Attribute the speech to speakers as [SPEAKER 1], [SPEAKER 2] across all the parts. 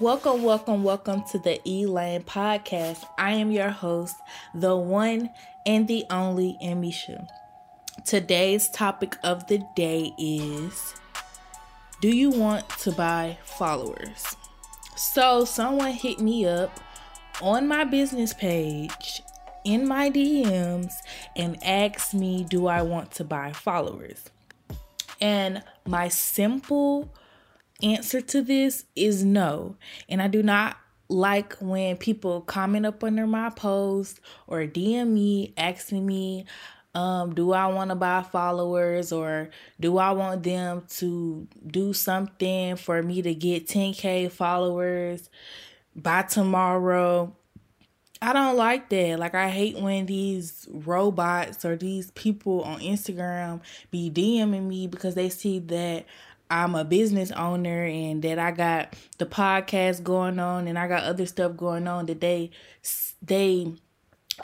[SPEAKER 1] Welcome, welcome, welcome to the Elaine podcast. I am your host, the one and the only Emmeisha. Today's topic of the day is Do you want to buy followers? So, someone hit me up on my business page in my DMs and asked me, Do I want to buy followers? And my simple answer to this is no. And I do not like when people comment up under my post or DM me asking me, um, do I want to buy followers or do I want them to do something for me to get 10k followers by tomorrow? I don't like that. Like I hate when these robots or these people on Instagram be DMing me because they see that I'm a business owner and that I got the podcast going on and I got other stuff going on that they they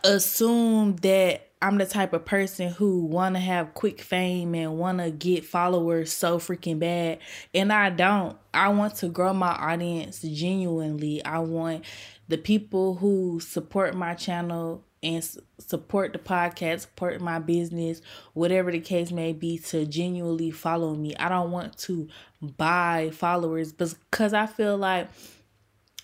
[SPEAKER 1] assume that I'm the type of person who want to have quick fame and want to get followers so freaking bad and I don't. I want to grow my audience genuinely. I want the people who support my channel and support the podcast, support my business, whatever the case may be, to genuinely follow me. I don't want to buy followers because I feel like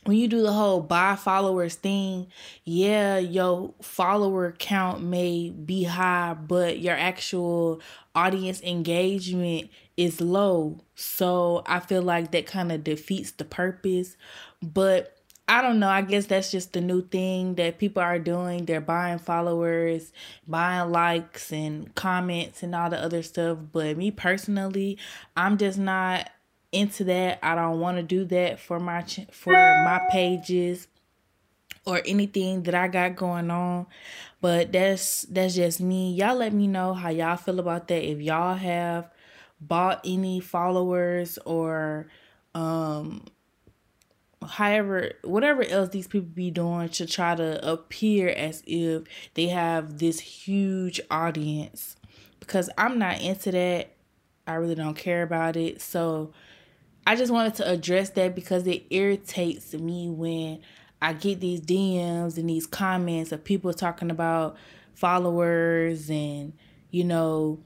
[SPEAKER 1] when you do the whole buy followers thing, yeah, your follower count may be high, but your actual audience engagement is low. So I feel like that kind of defeats the purpose. But I don't know. I guess that's just the new thing that people are doing. They're buying followers, buying likes and comments and all the other stuff. But me personally, I'm just not into that. I don't want to do that for my ch- for my pages or anything that I got going on. But that's that's just me. Y'all let me know how y'all feel about that. If y'all have bought any followers or um however whatever else these people be doing to try to appear as if they have this huge audience because I'm not into that. I really don't care about it. So I just wanted to address that because it irritates me when I get these DMs and these comments of people talking about followers and you know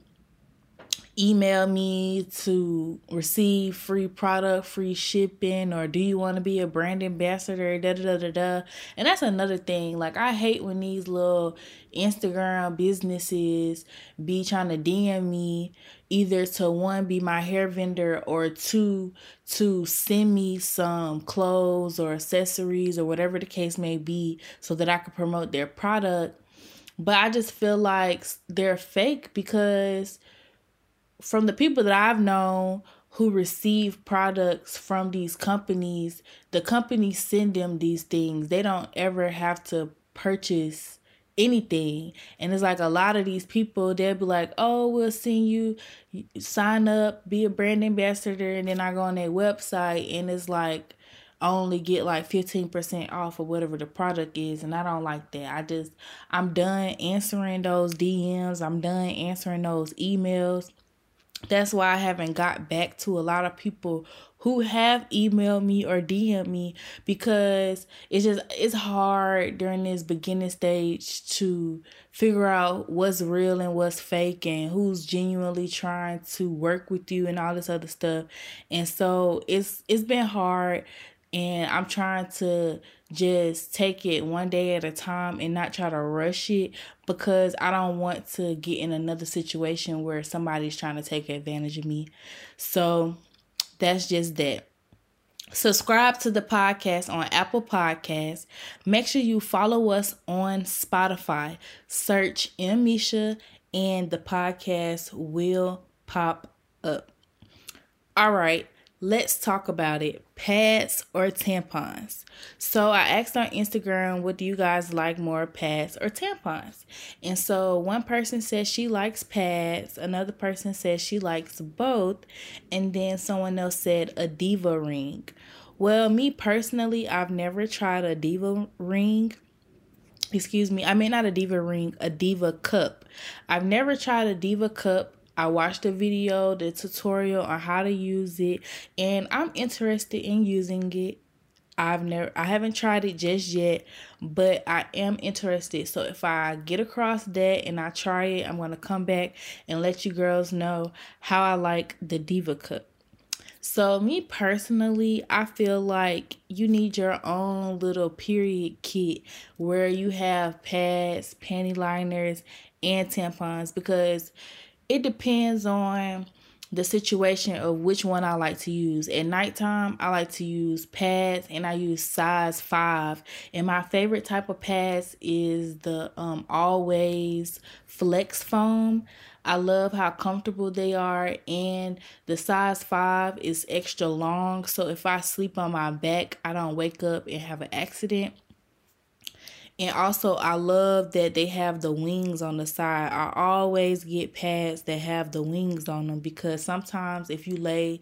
[SPEAKER 1] email me to receive free product, free shipping, or do you want to be a brand ambassador? Da da da da da. And that's another thing. Like I hate when these little Instagram businesses be trying to DM me either to one be my hair vendor or two to send me some clothes or accessories or whatever the case may be so that I can promote their product. But I just feel like they're fake because from the people that I've known who receive products from these companies, the companies send them these things. They don't ever have to purchase anything. And it's like a lot of these people, they'll be like, oh, we'll send you, sign up, be a brand ambassador. And then I go on their website and it's like, I only get like 15% off of whatever the product is and I don't like that. I just I'm done answering those DMs. I'm done answering those emails that's why I haven't got back to a lot of people who have emailed me or DM me because it's just it's hard during this beginning stage to figure out what's real and what's fake and who's genuinely trying to work with you and all this other stuff. And so it's it's been hard and I'm trying to just take it one day at a time and not try to rush it because I don't want to get in another situation where somebody's trying to take advantage of me. So that's just that. Subscribe to the podcast on Apple Podcasts. Make sure you follow us on Spotify. Search Emmeisha and the podcast will pop up. All right let's talk about it pads or tampons. So i asked on instagram what do you guys like more pads or tampons? And so one person says she likes pads another person says she likes both and then someone else said a diva ring. Well me personally i've never tried a diva ring. Excuse me i mean not a diva ring a diva cup. I've never tried a diva cup I watched the video, the tutorial on how to use it, and I'm interested in using it. I've never I haven't tried it just yet, but I am interested. So if I get across that and I try it, I'm going to come back and let you girls know how I like the Diva cup. So, me personally, I feel like you need your own little period kit where you have pads, panty liners, and tampons because it depends on the situation of which one I like to use. At nighttime, I like to use pads and I use size 5. And my favorite type of pads is the um always flex foam. I love how comfortable they are and the size 5 is extra long so if I sleep on my back, I don't wake up and have an accident. And also, I love that they have the wings on the side. I always get pads that have the wings on them because sometimes if you lay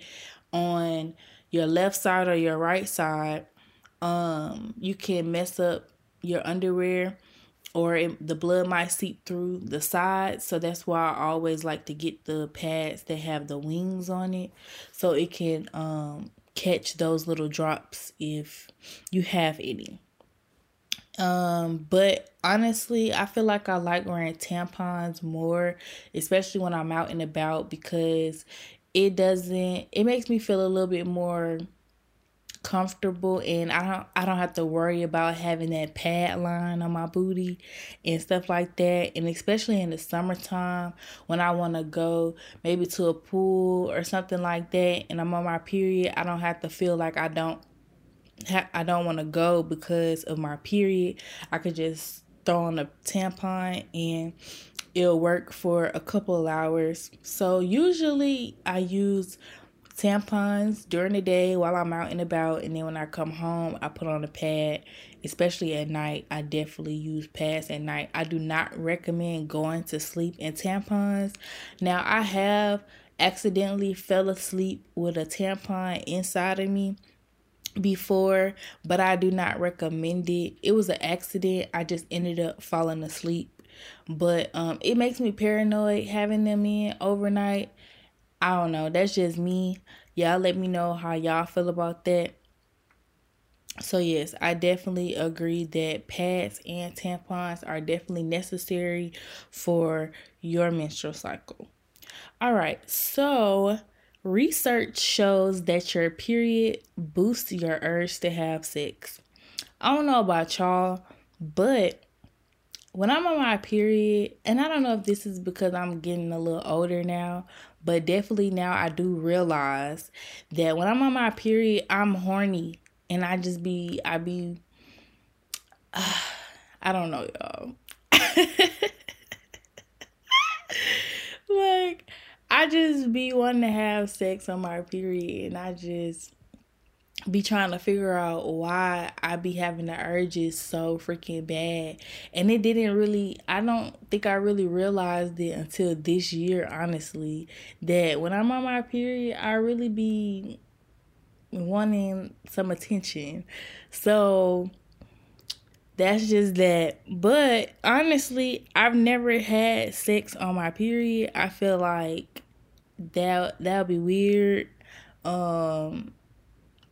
[SPEAKER 1] on your left side or your right side, um, you can mess up your underwear or it, the blood might seep through the sides. So that's why I always like to get the pads that have the wings on it so it can um, catch those little drops if you have any. Um, but honestly, I feel like I like wearing tampons more, especially when I'm out and about because it doesn't it makes me feel a little bit more comfortable and I don't I don't have to worry about having that pad line on my booty and stuff like that. And especially in the summertime when I want to go maybe to a pool or something like that and I'm on my period I don't have to feel like I don't I don't want to go because of my period. I could just throw on a tampon and it'll work for a couple hours. So usually I use tampons during the day while I'm out and about and then when I come home I put on a pad especially at night I definitely use pads at night I do not recommend going to sleep in tampons now I have accidentally fell asleep with a tampon inside of me before, but I do not recommend it. It was an accident. I just ended up falling asleep. But um it makes me paranoid having them in overnight. I don't know. That's just me. Y'all let me know how y'all feel about that. So yes, I definitely agree that pads and tampons are definitely necessary for your menstrual cycle. All right. So, Research shows that your period boosts your urge to have sex. I don't know about y'all, but when I'm on my period, and I don't know if this is because I'm getting a little older now, but definitely now I do realize that when I'm on my period, I'm horny and I just be, I be, uh, I don't know, y'all. like, I just be wanting to have sex on my period and I just be trying to figure out why I be having the urges so freaking bad. And it didn't really I don't think I really realized it until this year, honestly, that when I'm on my period, I really be wanting some attention. So that's just that. But honestly, I've never had sex on my period. I feel like that that would be weird um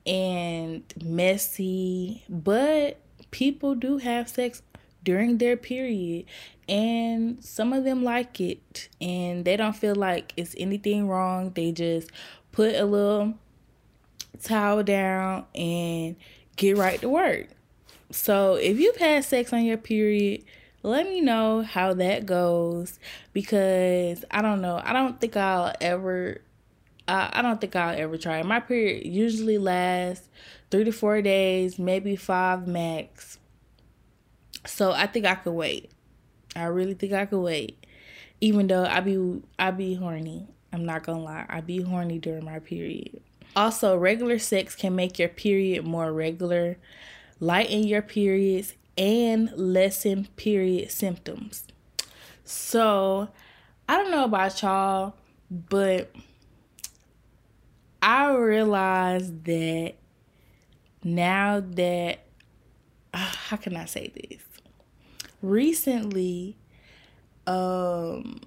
[SPEAKER 1] and messy, but people do have sex during their period and some of them like it and they don't feel like it's anything wrong. They just put a little towel down and get right to work. So if you've had sex on your period, let me know how that goes because I don't know. I don't think I'll ever I, I don't think I'll ever try. My period usually lasts three to four days, maybe five max. So I think I could wait. I really think I could wait. Even though I be I be horny. I'm not gonna lie. I be horny during my period. Also, regular sex can make your period more regular lighten your periods, and lessen period symptoms. So, I don't know about y'all, but I realized that now that, uh, how can I say this? Recently, um,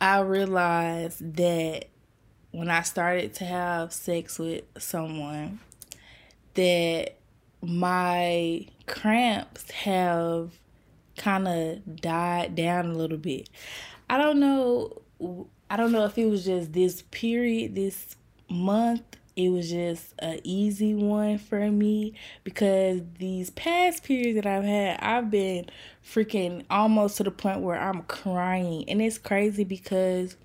[SPEAKER 1] I realized that when I started to have sex with someone, that my cramps have kind of died down a little bit. I don't know I don't know if it was just this period, this month it was just a easy one for me because these past periods that I've had, I've been freaking almost to the point where I'm crying. And it's crazy because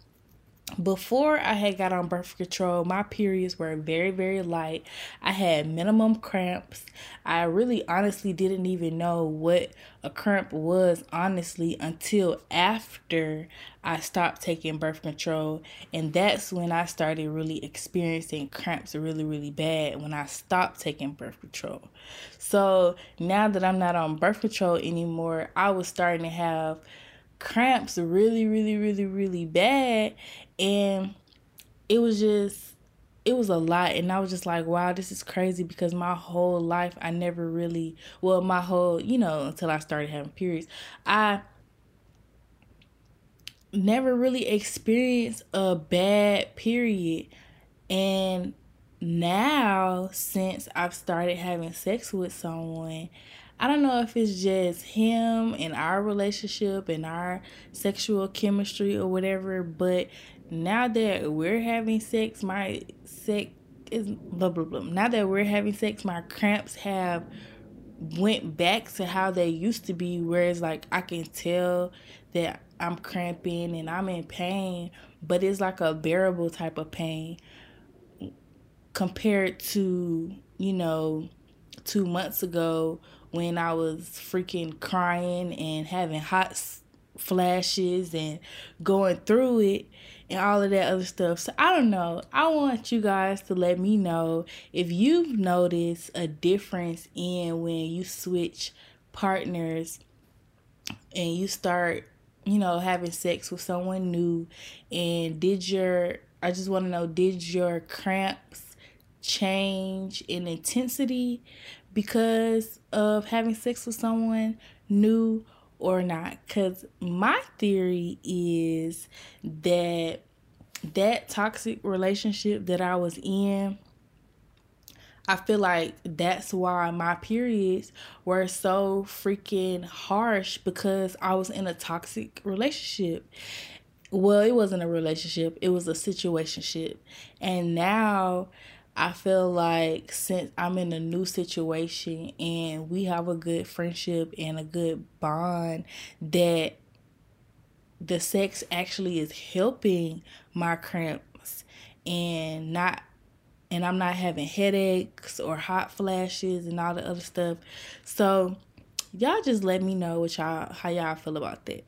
[SPEAKER 1] before I had got on birth control, my periods were very, very light. I had minimum cramps. I really honestly didn't even know what a cramp was, honestly, until after I stopped taking birth control. And that's when I started really experiencing cramps really, really bad when I stopped taking birth control. So now that I'm not on birth control anymore, I was starting to have cramps really, really, really, really bad. And it was just, it was a lot. And I was just like, wow, this is crazy because my whole life, I never really, well, my whole, you know, until I started having periods, I never really experienced a bad period. And now, since I've started having sex with someone, I don't know if it's just him and our relationship and our sexual chemistry or whatever, but now that we're having sex, my sex is blah blah blah. Now that we're having sex, my cramps have went back to how they used to be, whereas like I can tell that I'm cramping and I'm in pain, but it's like a bearable type of pain compared to, you know, two months ago when I was freaking crying and having hot flashes and going through it and all of that other stuff. So I don't know. I want you guys to let me know if you've noticed a difference in when you switch partners and you start, you know, having sex with someone new and did your I just want to know did your cramps change in intensity because of having sex with someone new or not. Because my theory is that that toxic relationship that i was in i feel like that's why my periods were so freaking harsh because i was in a toxic relationship. Well it wasn't a relationship. It was a situationship. And now I feel like since I'm in a new situation and we have a good friendship and a good bond, that the sex actually is helping my cramps and not and I'm not having headaches or hot flashes and all the other stuff. So y'all just let me know what y'all how y'all feel about that.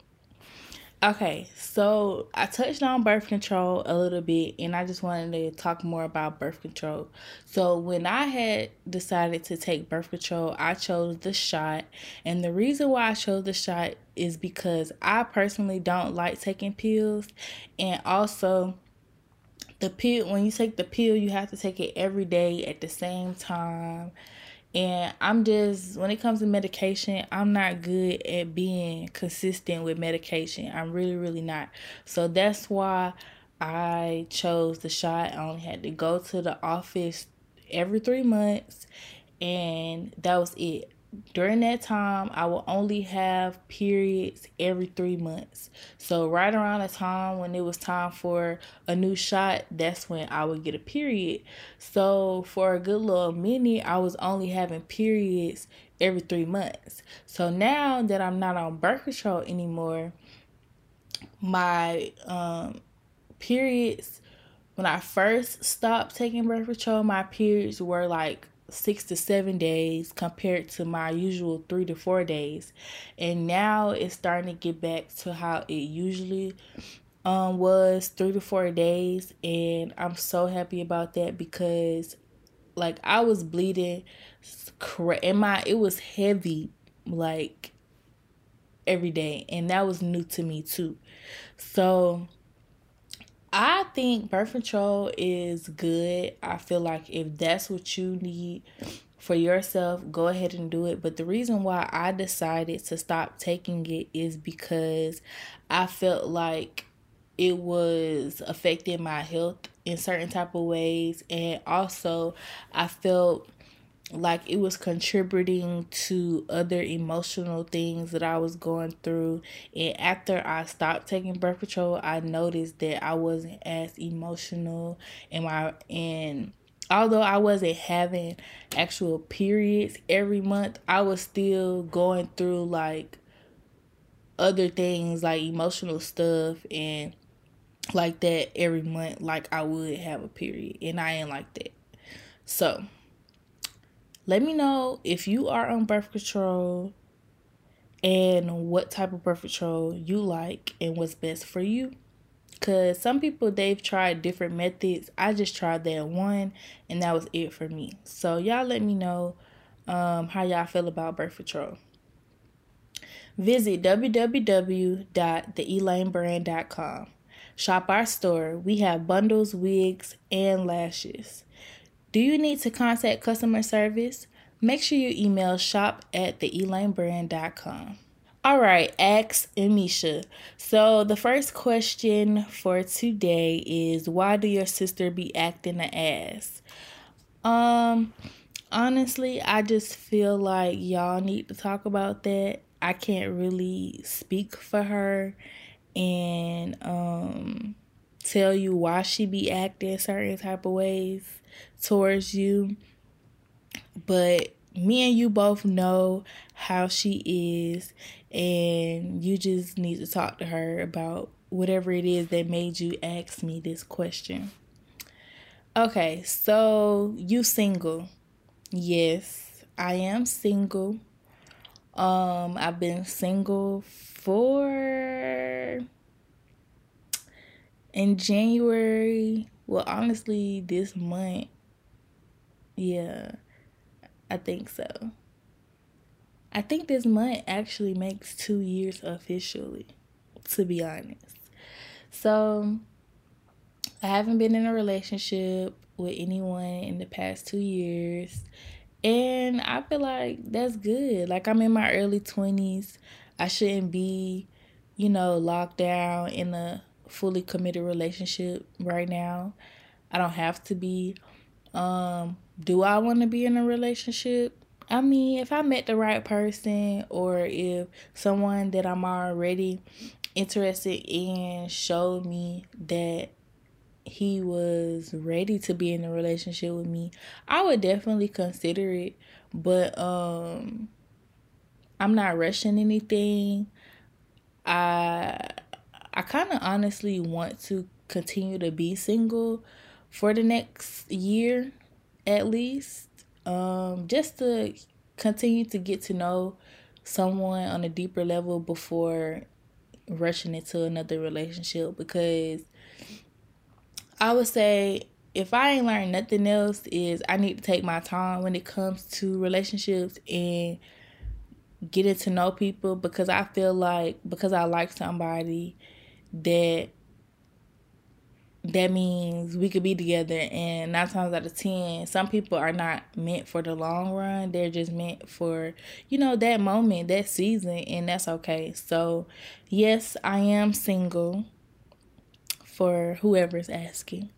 [SPEAKER 1] Okay, so I touched on birth control a little bit, and I just wanted to talk more about birth control. So, when I had decided to take birth control, I chose the shot, and the reason why I chose the shot is because I personally don't like taking pills, and also the pill when you take the pill, you have to take it every day at the same time and I'm just, when it comes to medication, I'm not good at being consistent with medication. I'm really, really not. So that's why I chose the shot. I only had to go to the office every three months, and that was it during that time, I will only have periods every three months. So, right around the time when it was time for a new shot, that's when I would get a period. So, for a good little minute, I was only having periods every three months. So, now that I'm not on birth control anymore, my um, periods, when I first stopped taking birth control, my periods were like six to seven days compared to my usual three to four days. And now it's starting to get back to how it usually um was three to four days and I'm so happy about that because like I was bleeding and my it was heavy like every day and that was new to me too. So I think birth control is good. I feel like if that's what you need for yourself, go ahead and do it. But the reason why I decided to stop taking it is because I felt like it was affecting my health in certain type of ways and also I felt like it was contributing to other emotional things that I was going through. And after I stopped taking birth control, I noticed that I wasn't as emotional and my and although I wasn't having actual periods every month, I was still going through like other things like emotional stuff and like that every month like I would have a period and I ain't like that. So let me know if you are on birth control and what type of birth control you like and what's best for you. Cause some people they've tried different methods. I just tried that one and that was it for me. So y'all let me know um, how y'all feel about birth control. Visit www.theelanebrand.com. Shop our store. We have bundles, wigs, and lashes. Do you need to contact customer service? Make sure you email shop at theelanebrand.com. All right, ask Emmeisha. So the first question for today is why do your sister be acting an ass? Um honestly, I just feel like y'all need to talk about that. I can't really speak for her and um tell you why she be acting certain type of ways towards you. But me and you both know how she is, and you just need to talk to her about whatever it is that made you ask me this question. Okay, so you single. Yes, I am single. Um, I've been single for in January well, honestly, this month, yeah, I think so. I think this month actually makes two years officially, to be honest. So, I haven't been in a relationship with anyone in the past two years. And I feel like that's good. Like, I'm in my early 20s. I shouldn't be, you know, locked down in a fully committed relationship right now. I don't have to be. Um, do I want to be in a relationship? I mean, if I met the right person or if someone that I'm already interested in showed me that he was ready to be in a relationship with me, I would definitely consider it. But um I'm not rushing anything. I I kind of honestly want to continue to be single for the next year at least. Um, just to continue to get to know someone on a deeper level before rushing into another relationship because I would say if I ain't learned nothing else is I need to take my time when it comes to relationships and getting to know people because I feel like because I like somebody that that means we could be together and nine times out of ten some people are not meant for the long run. They're just meant for you know that moment that season and that's okay. So yes i am single for whoever's asking.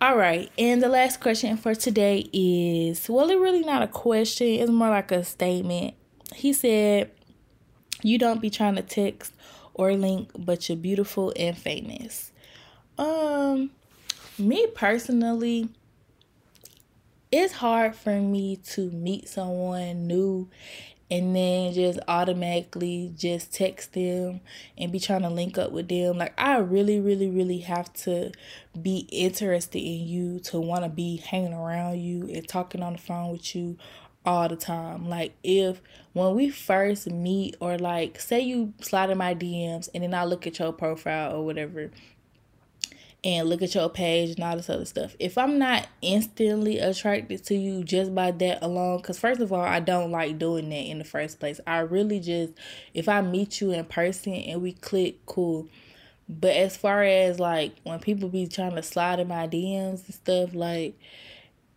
[SPEAKER 1] All right and the last question for today is well it's really not a question it's more like a statement. He said you don't be trying to text or link, but you're beautiful and famous. Um, me personally, it's hard for me to meet someone new and then just automatically just text them and be trying to link up with them. Like I really, really, really have to be interested in you to want to be hanging around you and talking on the phone with you all the time. Like if when we first meet or like say you slide in my DMs and then I look at your profile or whatever and look at your page and all this other stuff. If I'm not instantly attracted to you just by that alone, because first of all, I don't like doing that in the first place. I really just, if I meet you in person and we click, cool. But as far as like when people be trying to slide in my DMs and stuff, like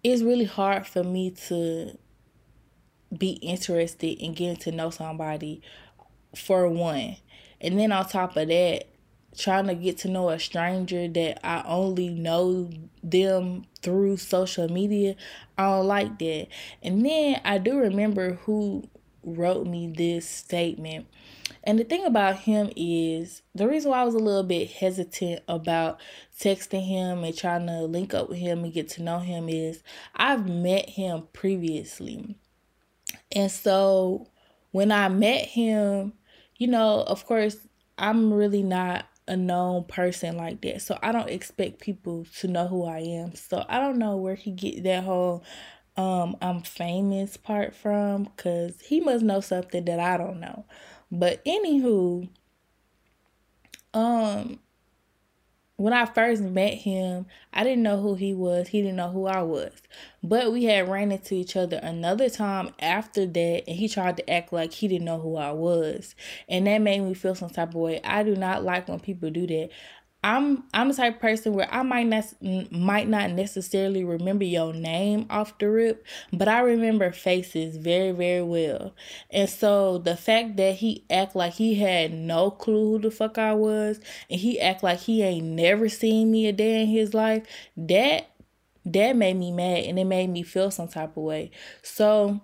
[SPEAKER 1] it's really hard for me to be interested in getting to know somebody for one. And then on top of that, trying to get to know a stranger that I only know them through social media. I don't like that. And then I do remember who wrote me this statement. And the thing about him is the reason why I was a little bit hesitant about texting him and trying to link up with him and get to know him is I've met him previously. And so when I met him, you know, of course, I'm really not a known person like that. So I don't expect people to know who I am. So I don't know where he get that whole um I'm famous part from cuz he must know something that I don't know. But anywho, um when I first met him, I didn't know who he was. He didn't know who I was. But we had ran into each other another time after that, and he tried to act like he didn't know who I was. And that made me feel some type of way. I do not like when people do that. I'm I'm the type of person where I might not might not necessarily remember your name off the rip, but I remember faces very very well. And so the fact that he act like he had no clue who the fuck I was, and he act like he ain't never seen me a day in his life, that that made me mad and it made me feel some type of way. So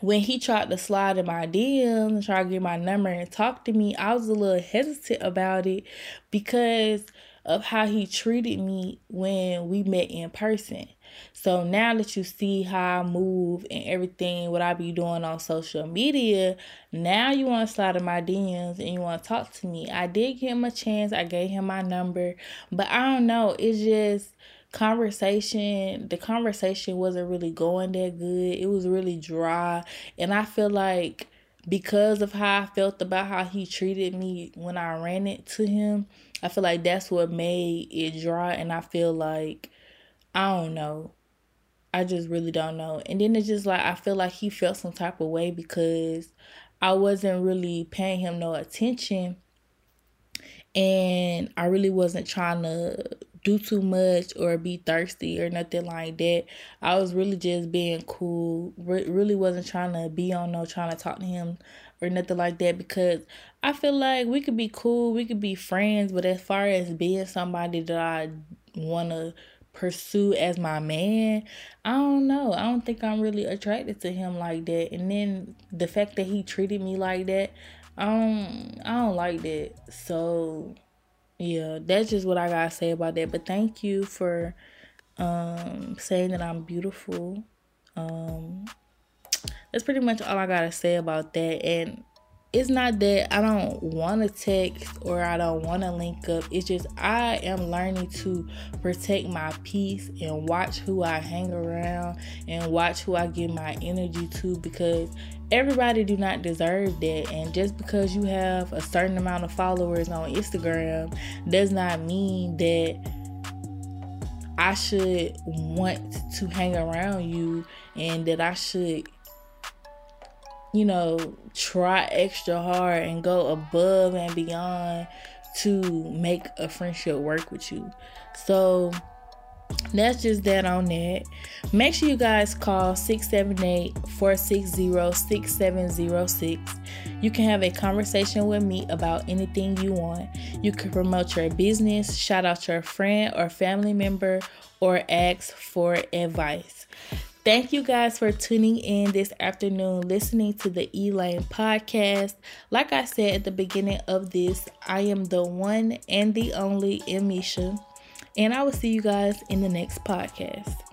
[SPEAKER 1] when he tried to slide in my DMs and try to get my number and talk to me, I was a little hesitant about it because of how he treated me when we met in person. So now that you see how I move and everything, what I be doing on social media, now you want to slide in my DMs and you want to talk to me. I did give him a chance. I gave him my number, but I don't know. It's just conversation the conversation wasn't really going that good. It was really dry. And i feel like because of how i felt about how he treated me when i ran it to him i feel like that's what made it dry. And i feel like i don't know. I just really don't know. And then it's just like i feel like he felt some type of way because i wasn't really paying him no attention. And I really wasn't trying to do too much or be thirsty or nothing like that. I was really just being cool. Re- really wasn't trying to be on no trying to talk to him or nothing like that because I feel like we could be cool, we could be friends, but as far as being somebody that I want to pursue as my man, I don't know. I don't think I'm really attracted to him like that. And then the fact that he treated me like that, I don't I don't like that. So yeah, that's just what I gotta say about that. But thank you for um saying that I'm beautiful. Um that's pretty much all I gotta say about that. And it's not that I don't want to text or I don't want to link up. It's just I am learning to protect my peace and watch who I hang around and watch who I give my energy to because everybody do not deserve that and just because you have a certain amount of followers on Instagram does not mean that I should want to hang around you and that I should you know try extra hard and go above and beyond to make a friendship work with you. So that's just that on that. Make sure you guys call 678 460 6706. You can have a conversation with me about anything you want. You can promote your business, shout out your friend or family member, or ask for advice. Thank you guys for tuning in this afternoon, listening to the Elaine podcast. Like I said at the beginning of this, I am the one and the only Emmeisha. And I will see you guys in the next podcast.